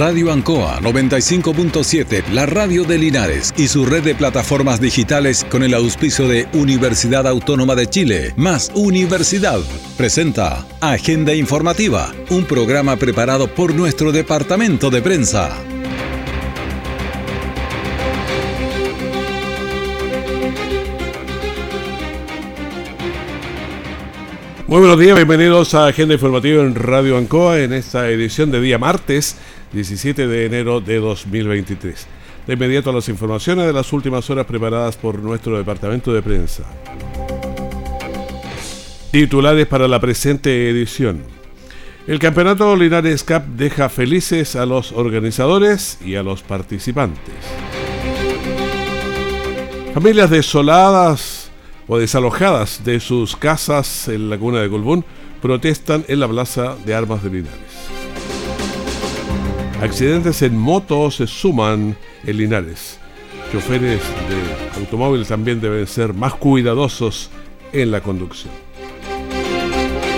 Radio Ancoa 95.7, la radio de Linares y su red de plataformas digitales con el auspicio de Universidad Autónoma de Chile, más Universidad, presenta Agenda Informativa, un programa preparado por nuestro departamento de prensa. Muy buenos días, bienvenidos a Agenda Informativa en Radio Ancoa en esta edición de día martes 17 de enero de 2023. De inmediato a las informaciones de las últimas horas preparadas por nuestro departamento de prensa. Titulares para la presente edición. El campeonato Linares Cup deja felices a los organizadores y a los participantes. Familias desoladas o desalojadas de sus casas en la cuna de Colbún protestan en la plaza de armas de Linares. Accidentes en moto se suman en Linares. Choferes de automóviles también deben ser más cuidadosos en la conducción.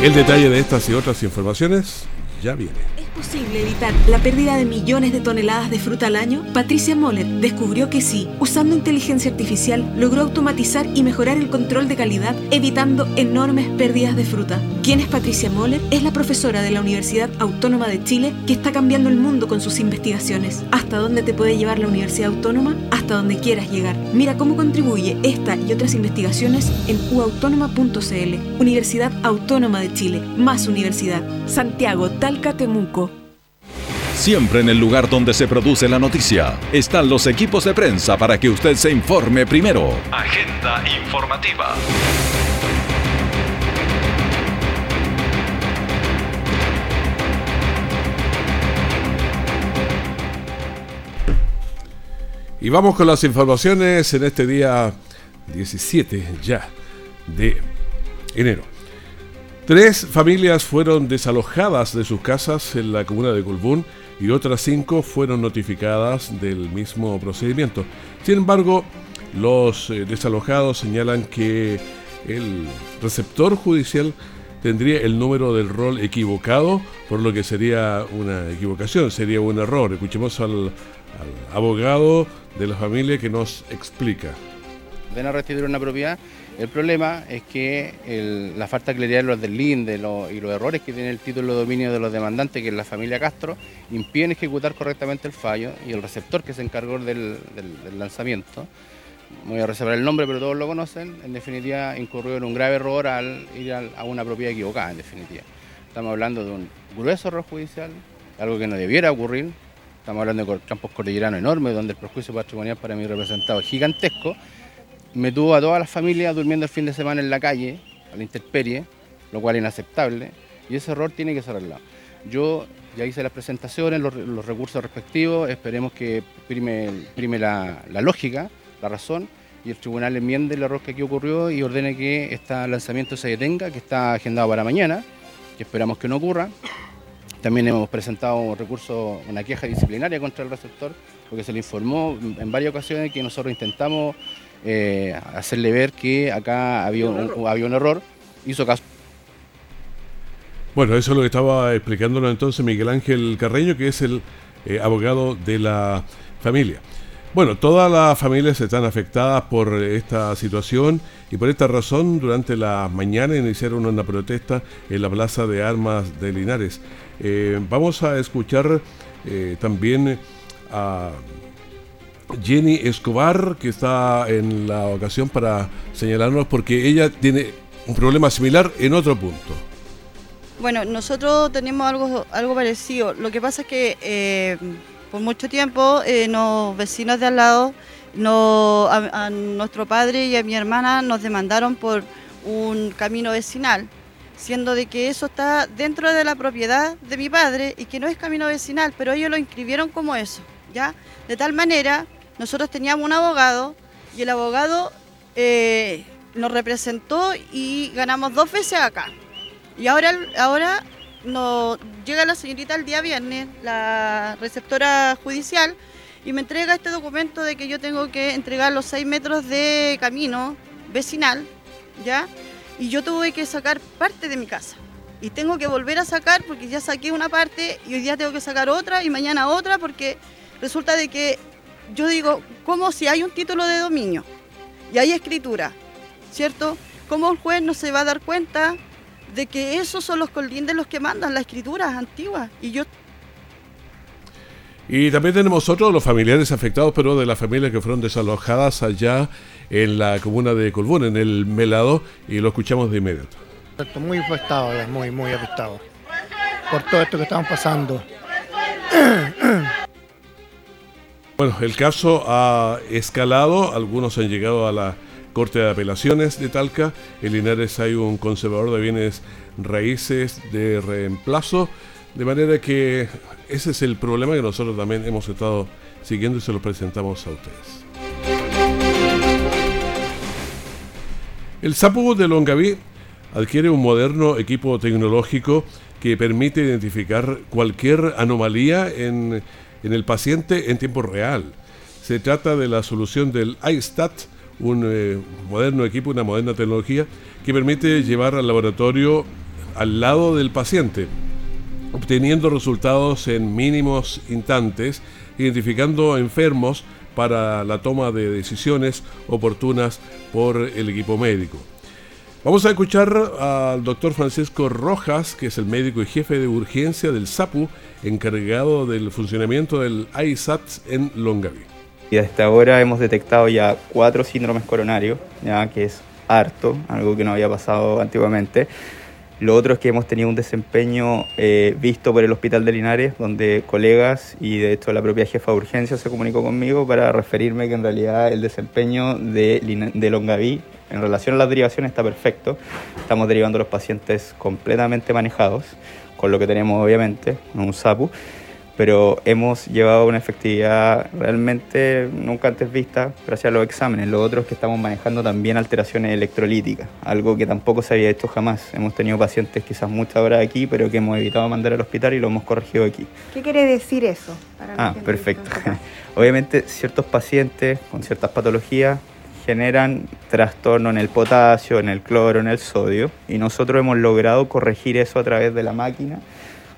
El detalle de estas y otras informaciones ya viene posible evitar la pérdida de millones de toneladas de fruta al año? Patricia Moller descubrió que sí, usando inteligencia artificial, logró automatizar y mejorar el control de calidad, evitando enormes pérdidas de fruta. ¿Quién es Patricia Moller? Es la profesora de la Universidad Autónoma de Chile que está cambiando el mundo con sus investigaciones. ¿Hasta dónde te puede llevar la Universidad Autónoma? Hasta donde quieras llegar. Mira cómo contribuye esta y otras investigaciones en uautónoma.cl. Universidad Autónoma de Chile. Más universidad. Santiago, Talca, Temuco. Siempre en el lugar donde se produce la noticia están los equipos de prensa para que usted se informe primero. Agenda informativa. Y vamos con las informaciones en este día 17 ya de enero. Tres familias fueron desalojadas de sus casas en la comuna de Colbún y otras cinco fueron notificadas del mismo procedimiento. Sin embargo, los eh, desalojados señalan que el receptor judicial tendría el número del rol equivocado, por lo que sería una equivocación, sería un error. Escuchemos al, abogado de la familia que nos explica. Ven a restituir una propiedad el problema es que la falta de claridad de los del LINDE y los errores que tiene el título de dominio de los demandantes, que es la familia Castro, impiden ejecutar correctamente el fallo y el receptor que se encargó del, lanzamiento, voy a reservar el nombre pero todos lo conocen, en definitiva incurrió en un grave error al ir a una propiedad equivocada, en definitiva. Estamos hablando de un grueso error judicial, algo que no debiera ocurrir, estamos hablando de campos cordilleranos enormes, donde el perjuicio patrimonial para mi representado es gigantesco, me tuvo a toda la familia durmiendo el fin de semana en la calle, a la intemperie, lo cual es inaceptable, y ese error tiene que ser arreglado. Yo ya hice las presentaciones, los, recursos respectivos, esperemos que prime, prime la, lógica, la razón, y el tribunal enmiende el error que aquí ocurrió y ordene que este lanzamiento se detenga, que está agendado para mañana, que esperamos que no ocurra. También hemos presentado un recurso, una queja disciplinaria contra el receptor, porque se le informó en varias ocasiones que nosotros intentamos eh, hacerle ver que acá había un, había un error, hizo caso. Bueno, eso es lo que estaba explicándonos entonces Miguel Ángel Carreño, que es el eh, abogado de la familia. Bueno, todas las familias están afectadas por esta situación y por esta razón durante la mañana iniciaron una protesta en la Plaza de Armas de Linares. Eh, vamos a escuchar también a Jenny Escobar, que está en la ocasión para señalarnos, porque ella tiene un problema similar en otro punto. Bueno, nosotros tenemos algo, algo parecido. Lo que pasa es que eh, por mucho tiempo eh, los vecinos de al lado, a, nuestro padre y a mi hermana nos demandaron por un camino vecinal, siendo de que eso está dentro de la propiedad de mi padre y que no es camino vecinal, pero ellos lo inscribieron como eso, ¿ya? De tal manera nosotros teníamos un abogado y el abogado eh, nos representó y ganamos dos veces acá. Y ahora, ahora nos llega la señorita el día viernes, la receptora judicial, y me entrega este documento de que yo tengo que entregar los seis metros de camino vecinal, ¿ya? Y yo tuve que sacar parte de mi casa. y tengo que volver a sacar porque ya saqué una parte y hoy día tengo que sacar otra y mañana otra porque resulta de que yo digo, como si hay un título de dominio y hay escritura, ¿cierto? ¿Cómo el juez no se va a dar cuenta de que esos son los colindes los que mandan las escrituras antiguas? Y yo y también tenemos otros, los familiares afectados, pero de las familias que fueron desalojadas allá en la comuna de Colbún, en el Melado, y lo escuchamos de inmediato. Muy afectado, muy, muy afectado por todo esto que estamos pasando. Bueno, el caso ha escalado, algunos han llegado a la Corte de Apelaciones de Talca, en Linares hay un conservador de bienes raíces de reemplazo, de manera que ese es el problema que nosotros también hemos estado siguiendo y se lo presentamos a ustedes. El Sapo de Longaví adquiere un moderno equipo tecnológico que permite identificar cualquier anomalía en, el paciente en tiempo real. Se trata de la solución del iStat, un eh, moderno equipo, una moderna tecnología que permite llevar al laboratorio al lado del paciente, obteniendo resultados en mínimos instantes, identificando enfermos para la toma de decisiones oportunas por el equipo médico. Vamos a escuchar al doctor Francisco Rojas, que es el médico y jefe de urgencia del SAPU, encargado del funcionamiento del ISAT en Longaví. Y hasta ahora hemos detectado ya cuatro síndromes coronarios, ya que es harto, algo que no había pasado antiguamente. Lo otro es que hemos tenido un desempeño eh, visto por el Hospital de Linares, donde colegas y de hecho la propia jefa de urgencia se comunicó conmigo para referirme que en realidad el desempeño de, de Longaví en relación a las derivaciones está perfecto. Estamos derivando los pacientes completamente manejados, con lo que tenemos obviamente, un SAPU, pero hemos llevado una efectividad realmente nunca antes vista gracias a los exámenes. Lo otro es que estamos manejando también alteraciones electrolíticas, algo que tampoco se había hecho jamás. Hemos tenido pacientes quizás muchas horas aquí, pero que hemos evitado mandar al hospital y lo hemos corregido aquí. ¿Qué quiere decir eso? ah, perfecto. Obviamente ciertos pacientes con ciertas patologías generan trastorno en el potasio, en el cloro, en el sodio, y nosotros hemos logrado corregir eso a través de la máquina,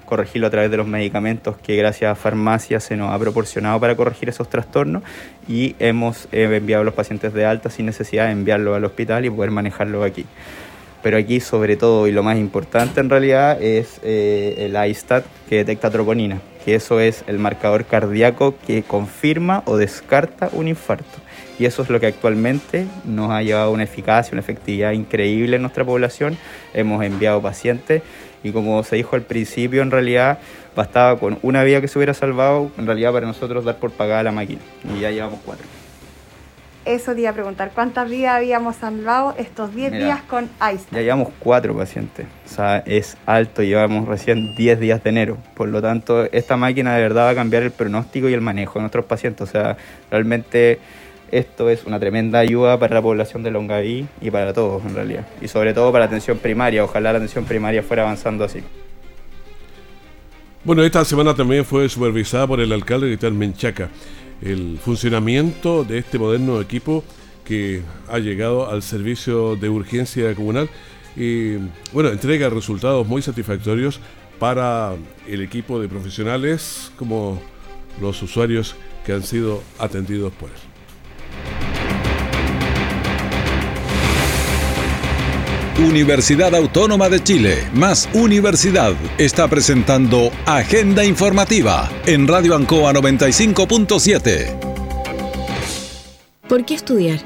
corregirlo a través de los medicamentos que gracias a farmacia se nos ha proporcionado para corregir esos trastornos y hemos enviado a los pacientes de alta sin necesidad de enviarlo al hospital y poder manejarlo aquí. Pero aquí sobre todo y lo más importante en realidad es eh, el ISTAT que detecta troponina, que eso es el marcador cardíaco que confirma o descarta un infarto y eso es lo que actualmente nos ha llevado a una eficacia, una efectividad increíble en nuestra población. Hemos enviado pacientes y como se dijo al principio, en realidad bastaba con una vía que se hubiera salvado, en realidad para nosotros dar por pagada la máquina y ya llevamos cuatro. Eso te iba a preguntar, ¿cuántas vidas habíamos salvado estos 10 días con ICE? Ya llevamos cuatro pacientes, o sea, es alto, llevamos recién 10 días de enero, por lo tanto, esta máquina de verdad va a cambiar el pronóstico y el manejo de nuestros pacientes, o sea, realmente esto es una tremenda ayuda para la población de Longaví y para todos en realidad. Y sobre todo para la atención primaria. Ojalá la atención primaria fuera avanzando así. Bueno, esta semana también fue supervisada por el alcalde de Menchaca el funcionamiento de este moderno equipo que ha llegado al servicio de urgencia comunal y bueno, entrega resultados muy satisfactorios para el equipo de profesionales como los usuarios que han sido atendidos por él. Universidad Autónoma de Chile, más Universidad, está presentando Agenda Informativa en Radio Ancoa 95.7. ¿Por qué estudiar?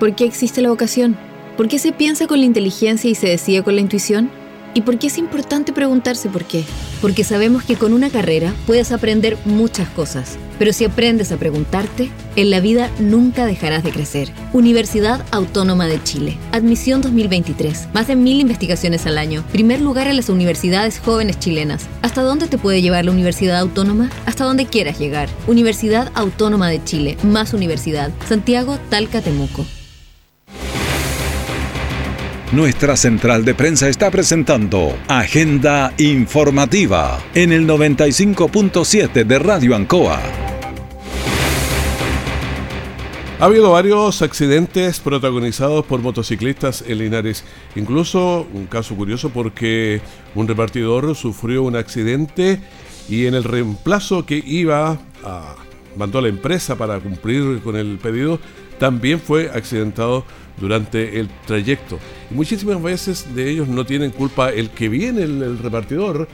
¿Por qué existe la vocación? ¿Por qué se piensa con la inteligencia y se decide con la intuición? ¿Y por qué es importante preguntarse por qué? Porque sabemos que con una carrera puedes aprender muchas cosas, pero si aprendes a preguntarte, en la vida nunca dejarás de crecer. Universidad Autónoma de Chile. Admisión 2023. Más de mil investigaciones al año. Primer lugar en las universidades jóvenes chilenas. ¿Hasta dónde te puede llevar la Universidad Autónoma? Hasta donde quieras llegar. Universidad Autónoma de Chile. Más universidad. Santiago, Talca, Temuco. Nuestra central de prensa está presentando Agenda Informativa en el 95.7 de Radio Ancoa. Ha habido varios accidentes protagonizados por motociclistas en Linares. Incluso un caso curioso porque un repartidor sufrió un accidente y en el reemplazo que iba a mandó a la empresa para cumplir con el pedido también fue accidentado durante el trayecto. Y muchísimas veces de ellos no tienen culpa el que viene el, repartidor,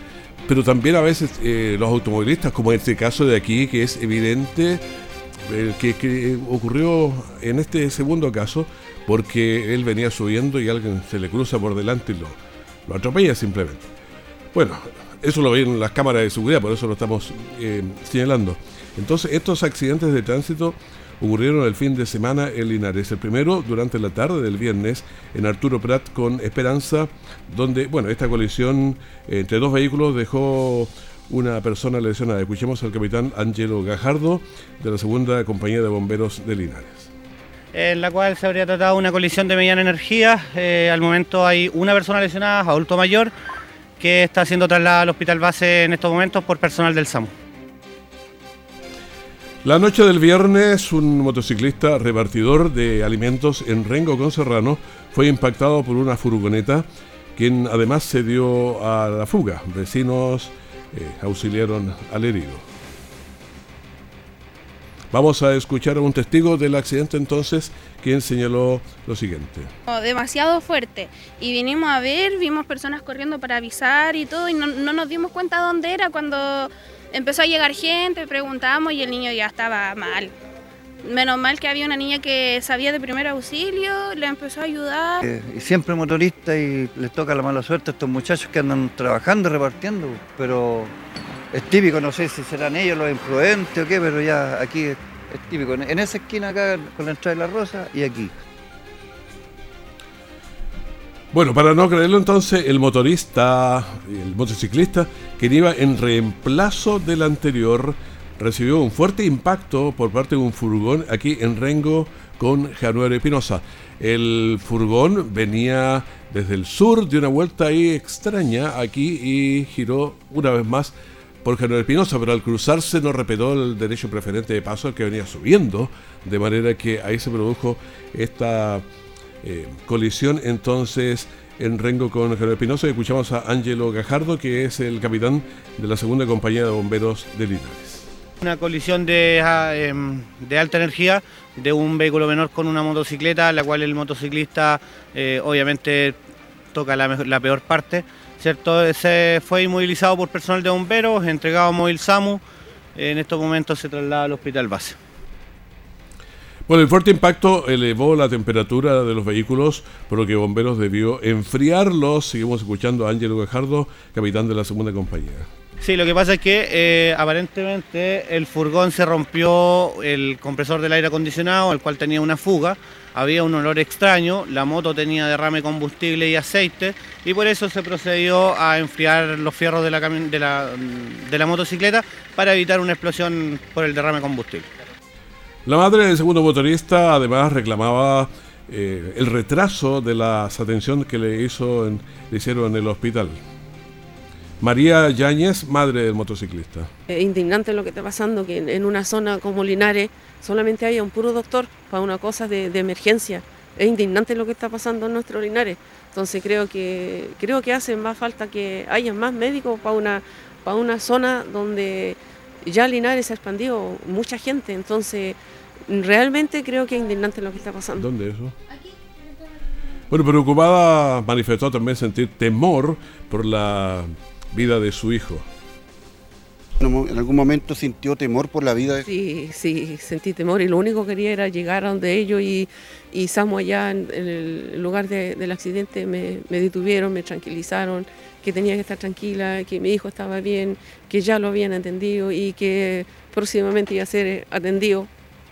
pero también a veces eh, los automovilistas, como en este caso de aquí, que es evidente que, ocurrió en este segundo caso porque él venía subiendo y alguien se le cruza por delante y lo, lo atropella simplemente. Bueno, eso lo ven las cámaras de seguridad, por eso lo estamos eh, señalando. Entonces, estos accidentes de tránsito ocurrieron el fin de semana en Linares. El primero durante la tarde del viernes en Arturo Prat con Esperanza, donde, bueno, esta colisión entre dos vehículos dejó una persona lesionada. Escuchemos al capitán Angelo Gajardo de la segunda compañía de bomberos de Linares. En la cual se habría tratado una colisión de mediana energía. Eh, al momento hay una persona lesionada, adulto mayor, que está siendo trasladada al hospital base en estos momentos por personal del SAMU. La noche del viernes, un motociclista repartidor de alimentos en Rengo con Serrano fue impactado por una furgoneta, quien además se dio a la fuga. Vecinos eh, auxiliaron al herido. Vamos a escuchar a un testigo del accidente entonces, quien señaló lo siguiente. Demasiado fuerte. Y vinimos a ver, vimos personas corriendo para avisar y todo, y no, no nos dimos cuenta dónde era cuando empezó a llegar gente, preguntamos y el niño ya estaba mal. Menos mal que había una niña que sabía de primer auxilio, le empezó a ayudar. Eh, y siempre motorista y les toca la mala suerte a estos muchachos que andan trabajando, repartiendo, pero es típico, no sé si serán ellos los imprudentes o qué, pero ya aquí es, típico. En, esa esquina acá con la entrada de la rosa y aquí. Bueno, para no creerlo entonces, el motorista, el motociclista que iba en reemplazo del anterior, recibió un fuerte impacto por parte de un furgón aquí en Rengo con Januero Espinosa. El furgón venía desde el sur de una vuelta ahí extraña aquí y giró una vez más por Januero Espinosa, pero al cruzarse no respetó el derecho preferente de paso que venía subiendo, de manera que ahí se produjo esta eh, colisión entonces en Rengo con Januero Espinosa escuchamos a Angelo Gajardo, que es el capitán de la segunda compañía de bomberos de Linares. Una colisión de, ah, em, de, alta energía de un vehículo menor con una motocicleta, la cual el motociclista eh, obviamente toca la, peor parte. ¿cierto? Se fue inmovilizado por personal de bomberos, entregado a Móvil SAMU. En estos momentos se traslada al hospital base. Bueno, el fuerte impacto elevó la temperatura de los vehículos, por lo que Bomberos debió enfriarlos. Seguimos escuchando a Ángelo Gajardo, capitán de la segunda compañía. Sí, lo que pasa es que eh, aparentemente el furgón se rompió el compresor del aire acondicionado, el cual tenía una fuga, había un olor extraño, la moto tenía derrame combustible y aceite y por eso se procedió a enfriar los fierros de la, la, de la motocicleta para evitar una explosión por el derrame combustible. La madre del segundo motorista además reclamaba eh, el retraso de las atenciones que le, hizo le hicieron en el hospital. María Yáñez, madre del motociclista. Es indignante lo que está pasando, que en, una zona como Linares solamente haya un puro doctor para una cosa de, emergencia. Es indignante lo que está pasando en nuestro Linares. Entonces creo que, creo que hace más falta que haya más médicos para una, para una zona donde ya Linares ha expandido mucha gente. Entonces realmente creo que es indignante lo que está pasando. ¿Dónde eso? Bueno, preocupada manifestó también sentir temor por la vida de su hijo. ¿En algún momento sintió temor por la vida? De... Sí, sí, sentí temor y lo único que quería era llegar a donde ellos y, y Samu allá en, el lugar del accidente me, me, detuvieron, me tranquilizaron, que tenía que estar tranquila, que mi hijo estaba bien, que ya lo habían atendido y que próximamente iba a ser atendido,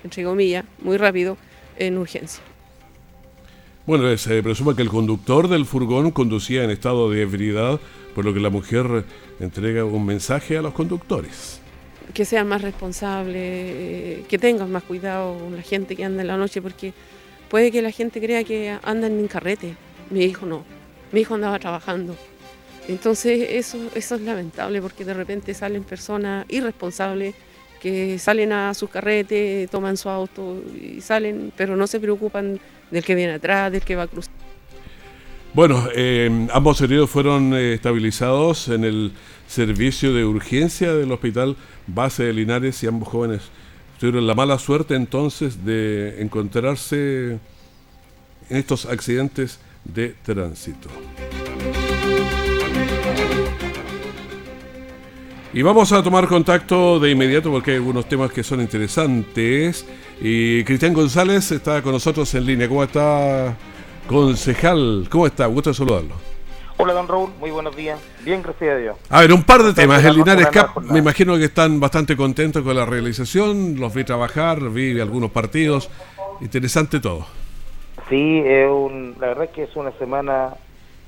entre comillas, muy rápido, en urgencia. Bueno, se presume que el conductor del furgón conducía en estado de ebriedad por lo que la mujer entrega un mensaje a los conductores. Que sean más responsables, eh, que tengan más cuidado con la gente que anda en la noche, porque puede que la gente crea que andan en carrete. Mi hijo no, mi hijo andaba trabajando. Entonces eso, eso es lamentable porque de repente salen personas irresponsables que salen a sus carretes, toman su auto y salen, pero no se preocupan del que viene atrás, del que va a cruzar. Bueno, eh, ambos heridos fueron eh, estabilizados en el servicio de urgencia del hospital base de Linares y ambos jóvenes tuvieron la mala suerte entonces de encontrarse en estos accidentes de tránsito. Y vamos a tomar contacto de inmediato porque hay algunos temas que son interesantes. Y Cristian González está con nosotros en línea. ¿Cómo está, concejal? ¿Cómo está? Gusto de saludarlo. Hola, don Raúl. Muy buenos días. Bien, gracias a Dios. A ver, un par de temas. El Linares Cap, me imagino que están bastante contentos con la realización. Los vi trabajar, vi algunos partidos. Interesante todo. Sí, la verdad es que es una semana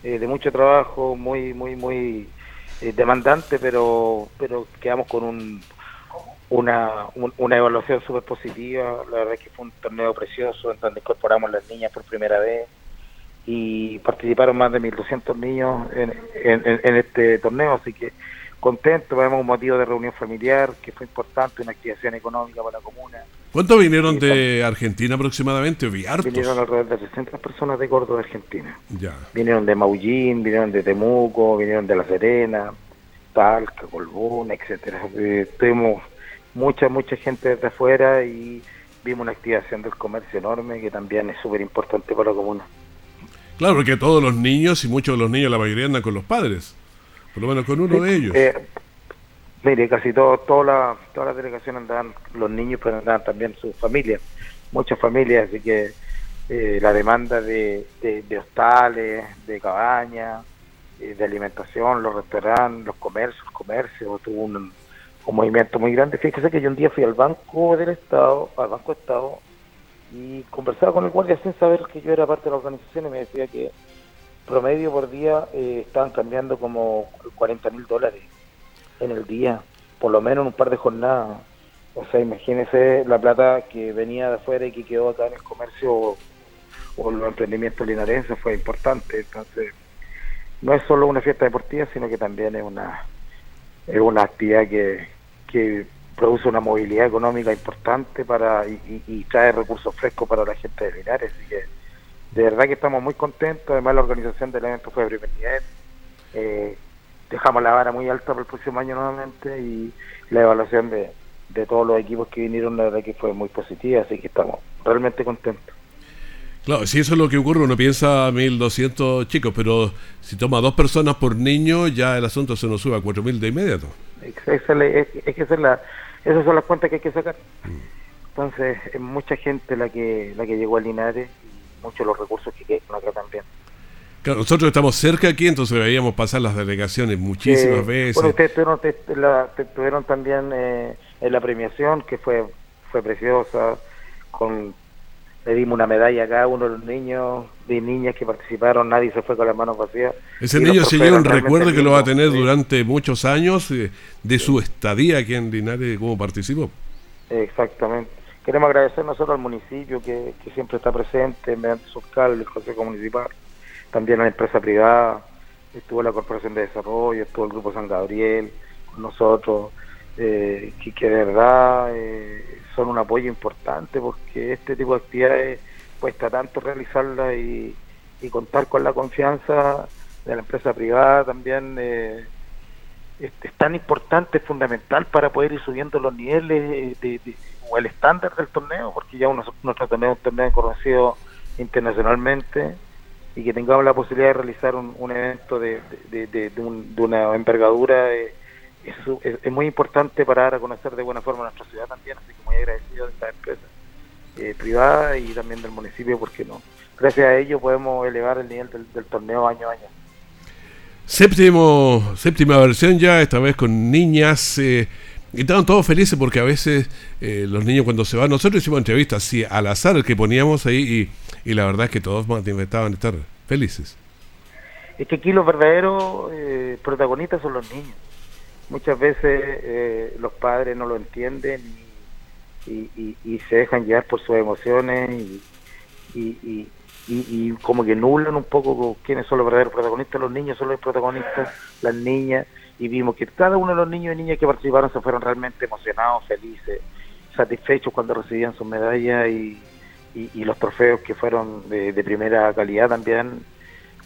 eh, de mucho trabajo, muy, muy, muy eh, demandante, pero pero quedamos con un, una, una evaluación súper positiva. La verdad es que fue un torneo precioso en donde incorporamos las niñas por primera vez y participaron más de 1.200 niños en, en, este torneo, así que contento, vemos un motivo de reunión familiar que fue importante, una activación económica para la comuna. ¿Cuántos vinieron de Argentina aproximadamente? Vinieron alrededor de 60 personas de Córdoba, Argentina. Ya. Vinieron de Maullín, vinieron de Temuco, vinieron de La Serena, Talca, Colbún, etcétera. Eh, tuvimos mucha, mucha gente desde afuera y vimos una activación del comercio enorme que también es súper importante para la comuna. Claro, porque todos los niños y muchos de los niños, la mayoría andan con los padres, por lo menos con uno de ellos. Eh, mire, casi todo, toda la, todas las delegaciones andaban los niños, pero andaban también sus familias, muchas familias, así que eh, la demanda de, de, hostales, de cabañas, eh, de alimentación, los restaurantes, los comercios, comercios, tuvo un, un movimiento muy grande. Fíjese que yo un día fui al Banco del Estado, al Banco Estado, y conversaba con el guardia sin saber que yo era parte de la organización y me decía que promedio por día eh, estaban cambiando como 40 mil dólares en el día, por lo menos en un par de jornadas. O sea, imagínese la plata que venía de afuera y que quedó acá en el comercio o, en los emprendimientos linarenses fue importante. Entonces, no es solo una fiesta deportiva, sino que también es una, es una actividad que, que produce una movilidad económica importante para y, trae recursos frescos para la gente de Linares. Así que de verdad que estamos muy contentos. Además, la organización del evento fue de primer nivel. Eh, dejamos la vara muy alta para el próximo año nuevamente y la evaluación de, de todos los equipos que vinieron, la verdad que fue muy positiva. Así que estamos realmente contentos. Claro, si eso es lo que ocurre, uno piensa 1.200 chicos, pero si toma dos personas por niño, ya el asunto se nos sube a 4.000 de inmediato. Es, es, que es la, esas son las cuentas que hay que sacar. Entonces, es mucha gente la que la que llegó a Linares y muchos los recursos que quedan acá también. Claro, nosotros estamos cerca aquí, entonces veíamos pasar las delegaciones muchísimas veces. Bueno, ustedes tuvieron, también eh, en la premiación, que fue fue preciosa, con le dimos una medalla a cada uno de los niños y niñas que participaron, nadie se fue con las manos vacías. Ese niño lleva un recuerdo que lo va a tener durante muchos años eh, de su estadía aquí en Linares, cómo participó. Exactamente. Queremos agradecer nosotros al municipio que, siempre está presente, mediante su alcalde, el Consejo Municipal, también a la empresa privada, estuvo la Corporación de Desarrollo, estuvo el Grupo San Gabriel con nosotros, eh, que, de verdad eh, son un apoyo importante porque este tipo de actividades cuesta tanto realizarla y, contar con la confianza de la empresa privada también eh, es, tan importante, fundamental para poder ir subiendo los niveles de, o el estándar del torneo, porque ya uno, nuestro torneo es un torneo conocido internacionalmente y que tengamos la posibilidad de realizar un, evento de, de, una envergadura. Eh, es, muy importante para dar a conocer de buena forma nuestra ciudad también, así que muy agradecido de esta empresa eh, privada y también del municipio, porque no gracias a ello podemos elevar el nivel del, torneo año a año. Séptimo, séptima versión ya, esta vez con niñas. Eh, y estaban todos felices porque a veces eh, los niños cuando se van, nosotros hicimos entrevistas así al azar que poníamos ahí y, la verdad es que todos estaban estar felices. Es que aquí los verdaderos eh, protagonistas son los niños muchas veces eh, los padres no lo entienden y, se dejan llevar por sus emociones y, y, como que nulan un poco quiénes son los verdaderos protagonistas. Los niños son los protagonistas, las niñas, y vimos que cada uno de los niños y niñas que participaron se fueron realmente emocionados, felices, satisfechos cuando recibían sus medallas y, los trofeos que fueron de, primera calidad también.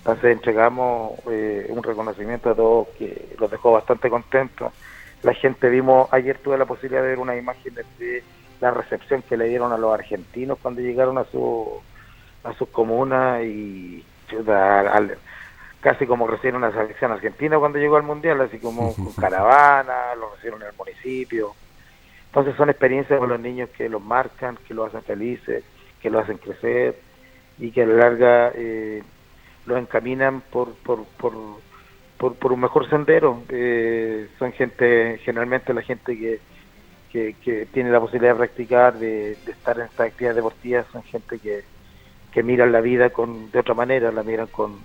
Entonces entregamos eh, un reconocimiento a todos que los dejó bastante contentos. La gente vimos, ayer tuve la posibilidad de ver una imagen de la recepción que le dieron a los argentinos cuando llegaron a su a sus comunas y casi como recibieron una selección argentina cuando llegó al mundial, así como con caravana, lo recibieron en el municipio. Entonces son experiencias con los niños que los marcan, que los hacen felices, que los hacen crecer y que a la larga eh, los encaminan por, por, por, por, un mejor sendero. Eh, son gente, generalmente la gente que, que, tiene la posibilidad de practicar, de, estar en estas actividades deportivas, son gente que, que miran la vida con, de otra manera, la miran con,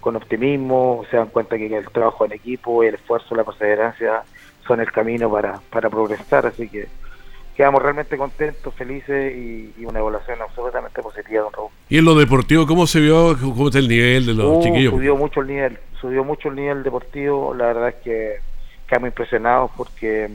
con optimismo, se dan cuenta que el trabajo en equipo, el esfuerzo, la perseverancia son el camino para, para progresar, así que quedamos realmente contentos, felices y, una evaluación absolutamente positiva, don Raúl. ¿Y en lo deportivo cómo se vio, cómo está el nivel de los uh, chiquillos? Subió mucho el nivel, subió mucho el nivel deportivo, la verdad es que quedamos impresionados porque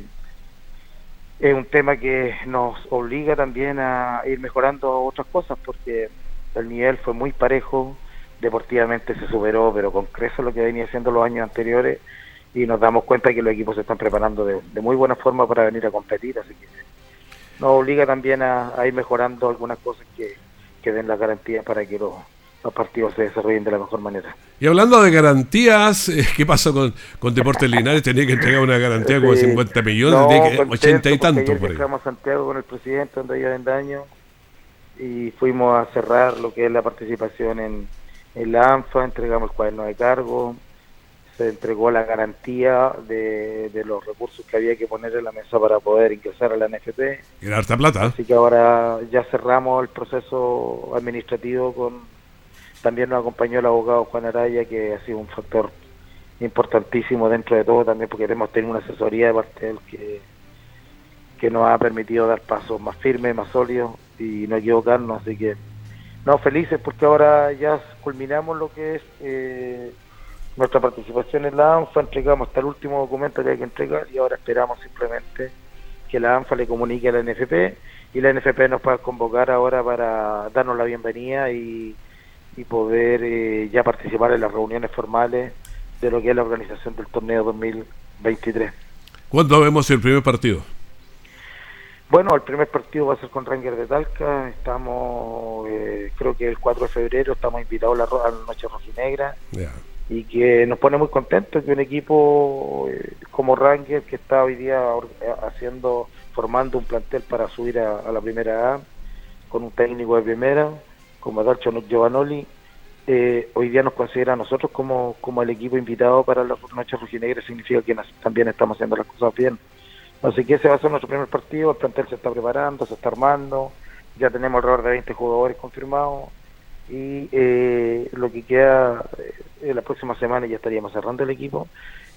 es un tema que nos obliga también a ir mejorando otras cosas porque el nivel fue muy parejo, deportivamente se superó, pero con creces lo que venía haciendo los años anteriores y nos damos cuenta que los equipos se están preparando de, muy buena forma para venir a competir, así que nos obliga también a, ir mejorando algunas cosas que, que den la garantía para que los, los partidos se desarrollen de la mejor manera. Y hablando de garantías, eh, ¿qué pasó con, con Deportes Linares? Tenía que entregar una garantía como de 50 millones, 80 y tanto. Por ahí. a Santiago con el presidente, donde en daño y fuimos a cerrar lo que es la participación en, en la ANFA, entregamos el cuaderno de cargo, se entregó la garantía de, de, los recursos que había que poner en la mesa para poder ingresar a la NFP. Y harta plata. Así que ahora ya cerramos el proceso administrativo con también nos acompañó el abogado Juan Araya, que ha sido un factor importantísimo dentro de todo también porque hemos tenido una asesoría de parte de él que, que nos ha permitido dar pasos más firmes, más sólidos y no equivocarnos, así que no, felices porque ahora ya culminamos lo que es eh, nuestra participación en la ANFA, entregamos hasta el último documento que hay que entregar y ahora esperamos simplemente que la ANFA le comunique a la NFP y la NFP nos pueda convocar ahora para darnos la bienvenida y y poder eh, ya participar en las reuniones formales de lo que es la organización del torneo 2023. ¿Cuándo vemos el primer partido? Bueno, el primer partido va a ser con Ranger de Talca. Estamos, eh, creo que el 4 de febrero, estamos invitados a la, a la Noche Rojinegra. Y que nos pone muy contentos que un equipo eh, como Ranger, que está hoy día haciendo, formando un plantel para subir a, la primera A, con un técnico de primera, como Adolfo Giovanoli, eh, hoy día nos considera a nosotros como, como el equipo invitado para la noche rojinegras, significa que también estamos haciendo las cosas bien. Así que ese va a ser nuestro primer partido, el plantel se está preparando, se está armando, ya tenemos alrededor de 20 jugadores confirmados y eh, lo que queda eh, la próxima semana ya estaríamos cerrando el equipo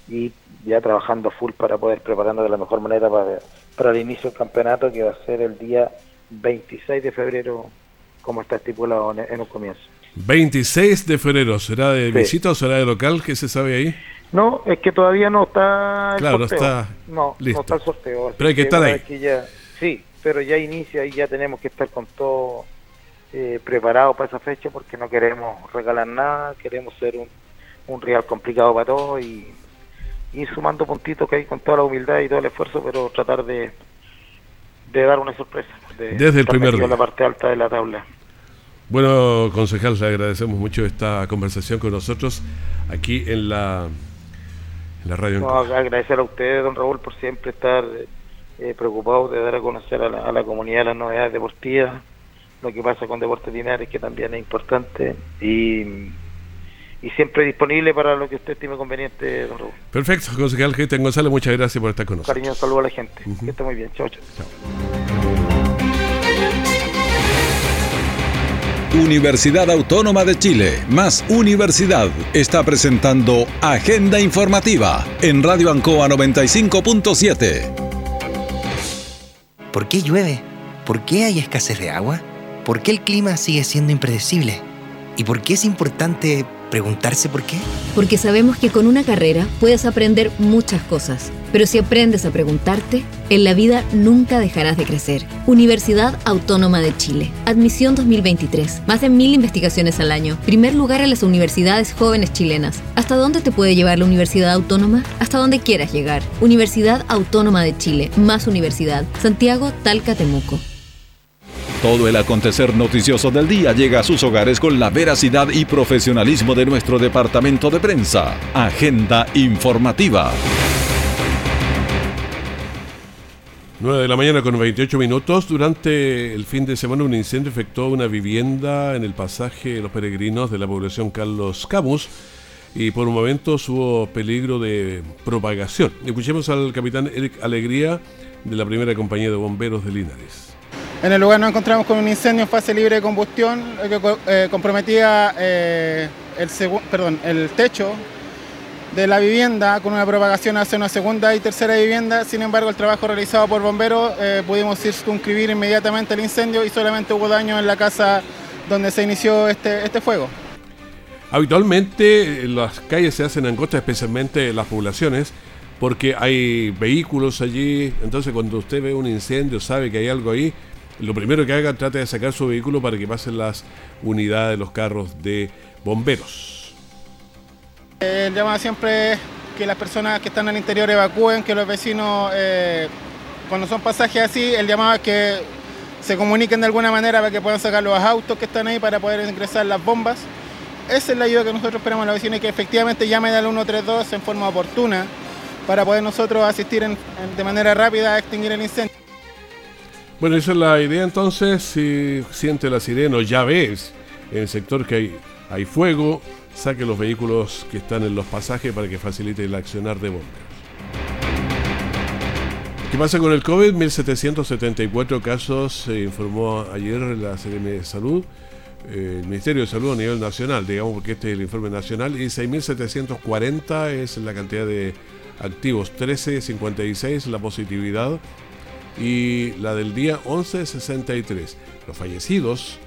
y ya trabajando full para poder prepararnos de la mejor manera para, para el inicio del campeonato que va a ser el día 26 de febrero como está estipulado en, un comienzo. 26 de febrero, ¿será de visita o será de local? ¿Qué se sabe ahí? No, es que todavía no está el claro, sorteo. no está no, no está el sorteo. Pero hay que, estar ahí. sí, pero ya inicia y ya tenemos que estar con todo eh, preparado para esa fecha porque no queremos regalar nada, queremos ser un, un real complicado para todos y ir sumando puntitos que hay con toda la humildad y todo el esfuerzo, pero tratar de, de dar una sorpresa. Desde el primer día. la parte alta de la tabla. Bueno, concejal, le agradecemos mucho esta conversación con nosotros aquí en la, en la radio. agradecer a ustedes, don Raúl, por siempre estar eh, preocupados de dar a conocer a la, a la comunidad las novedades deportivas, lo que pasa con Deportes Linares, que también es importante, y y siempre disponible para lo que usted estime conveniente, don Raúl. Perfecto, concejal Cristian González, muchas gracias por estar con nosotros. Cariño, saludo a la gente. Que esté muy bien. Chao, chao. Universidad Autónoma de Chile, más Universidad, está presentando Agenda Informativa en Radio Ancoa 95.7. ¿Por qué llueve? ¿Por qué hay escasez de agua? ¿Por qué el clima sigue siendo impredecible? ¿Y por qué es importante preguntarse por qué? Porque sabemos que con una carrera puedes aprender muchas cosas, pero si aprendes a preguntarte, en la vida nunca dejarás de crecer. Universidad Autónoma de Chile. Admisión 2023. Más de mil investigaciones al año. Primer lugar en las universidades jóvenes chilenas. ¿Hasta dónde te puede llevar la Universidad Autónoma? Hasta donde quieras llegar. Universidad Autónoma de Chile. Más universidad. Santiago, Talca, Temuco. Todo el acontecer noticioso del día llega a sus hogares con la veracidad y profesionalismo de nuestro departamento de prensa. Agenda informativa. 9 de la mañana con 28 minutos. Durante el fin de semana un incendio afectó una vivienda en el pasaje de los peregrinos de la población Carlos Camus y por un momento hubo peligro de propagación. Escuchemos al capitán Eric Alegría de la primera compañía de bomberos de Linares. En el lugar nos encontramos con un incendio en fase libre de combustión que eh, comprometía eh, el, perdón, el techo de la vivienda con una propagación hacia una segunda y tercera vivienda. Sin embargo, el trabajo realizado por bomberos eh, pudimos circunscribir inmediatamente el incendio y solamente hubo daño en la casa donde se inició este, este fuego. Habitualmente las calles se hacen angostas, especialmente en las poblaciones, porque hay vehículos allí. Entonces, cuando usted ve un incendio, sabe que hay algo ahí lo primero que haga, trate de sacar su vehículo para que pasen las unidades, los carros de bomberos. El llamado siempre es que las personas que están al interior evacúen, que los vecinos, eh, cuando son pasajes así, el llamado es que se comuniquen de alguna manera para que puedan sacar los autos que están ahí para poder ingresar las bombas. Esa es la ayuda que nosotros esperamos a los vecinos y que efectivamente llamen al 132 en forma oportuna para poder nosotros asistir de manera rápida a extinguir el incendio. Bueno, esa es la idea entonces. Si siente la sirena o ya ves en el sector que hay, hay fuego, saque los vehículos que están en los pasajes para que facilite el accionar de bomberos. ¿Qué pasa con el COVID? 1.774 casos se informó ayer la CDM de Salud, eh, el Ministerio de Salud a nivel nacional, digamos porque este es el informe nacional, y 6.740 es la cantidad de activos, 13.56 la positividad y la del día 1163. Los fallecidos,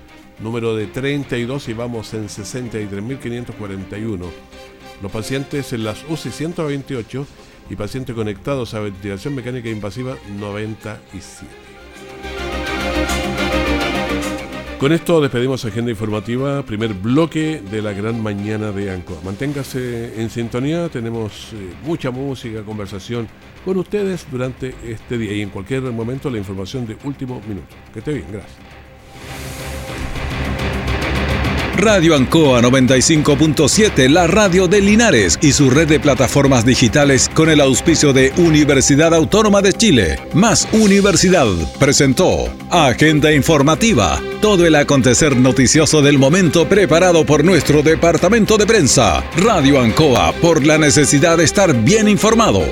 número de 32 y vamos en 63.541. Los pacientes en las UCI 128 y pacientes conectados a ventilación mecánica invasiva 97. Con esto despedimos Agenda Informativa, primer bloque de la gran mañana de ANCO. Manténgase en sintonía, tenemos eh, mucha música, conversación con ustedes durante este día y en cualquier momento la información de último minuto. Que esté bien, gracias. Radio Ancoa 95.7, la radio de Linares y su red de plataformas digitales con el auspicio de Universidad Autónoma de Chile, más Universidad, presentó Agenda Informativa, todo el acontecer noticioso del momento preparado por nuestro departamento de prensa. Radio Ancoa, por la necesidad de estar bien informado.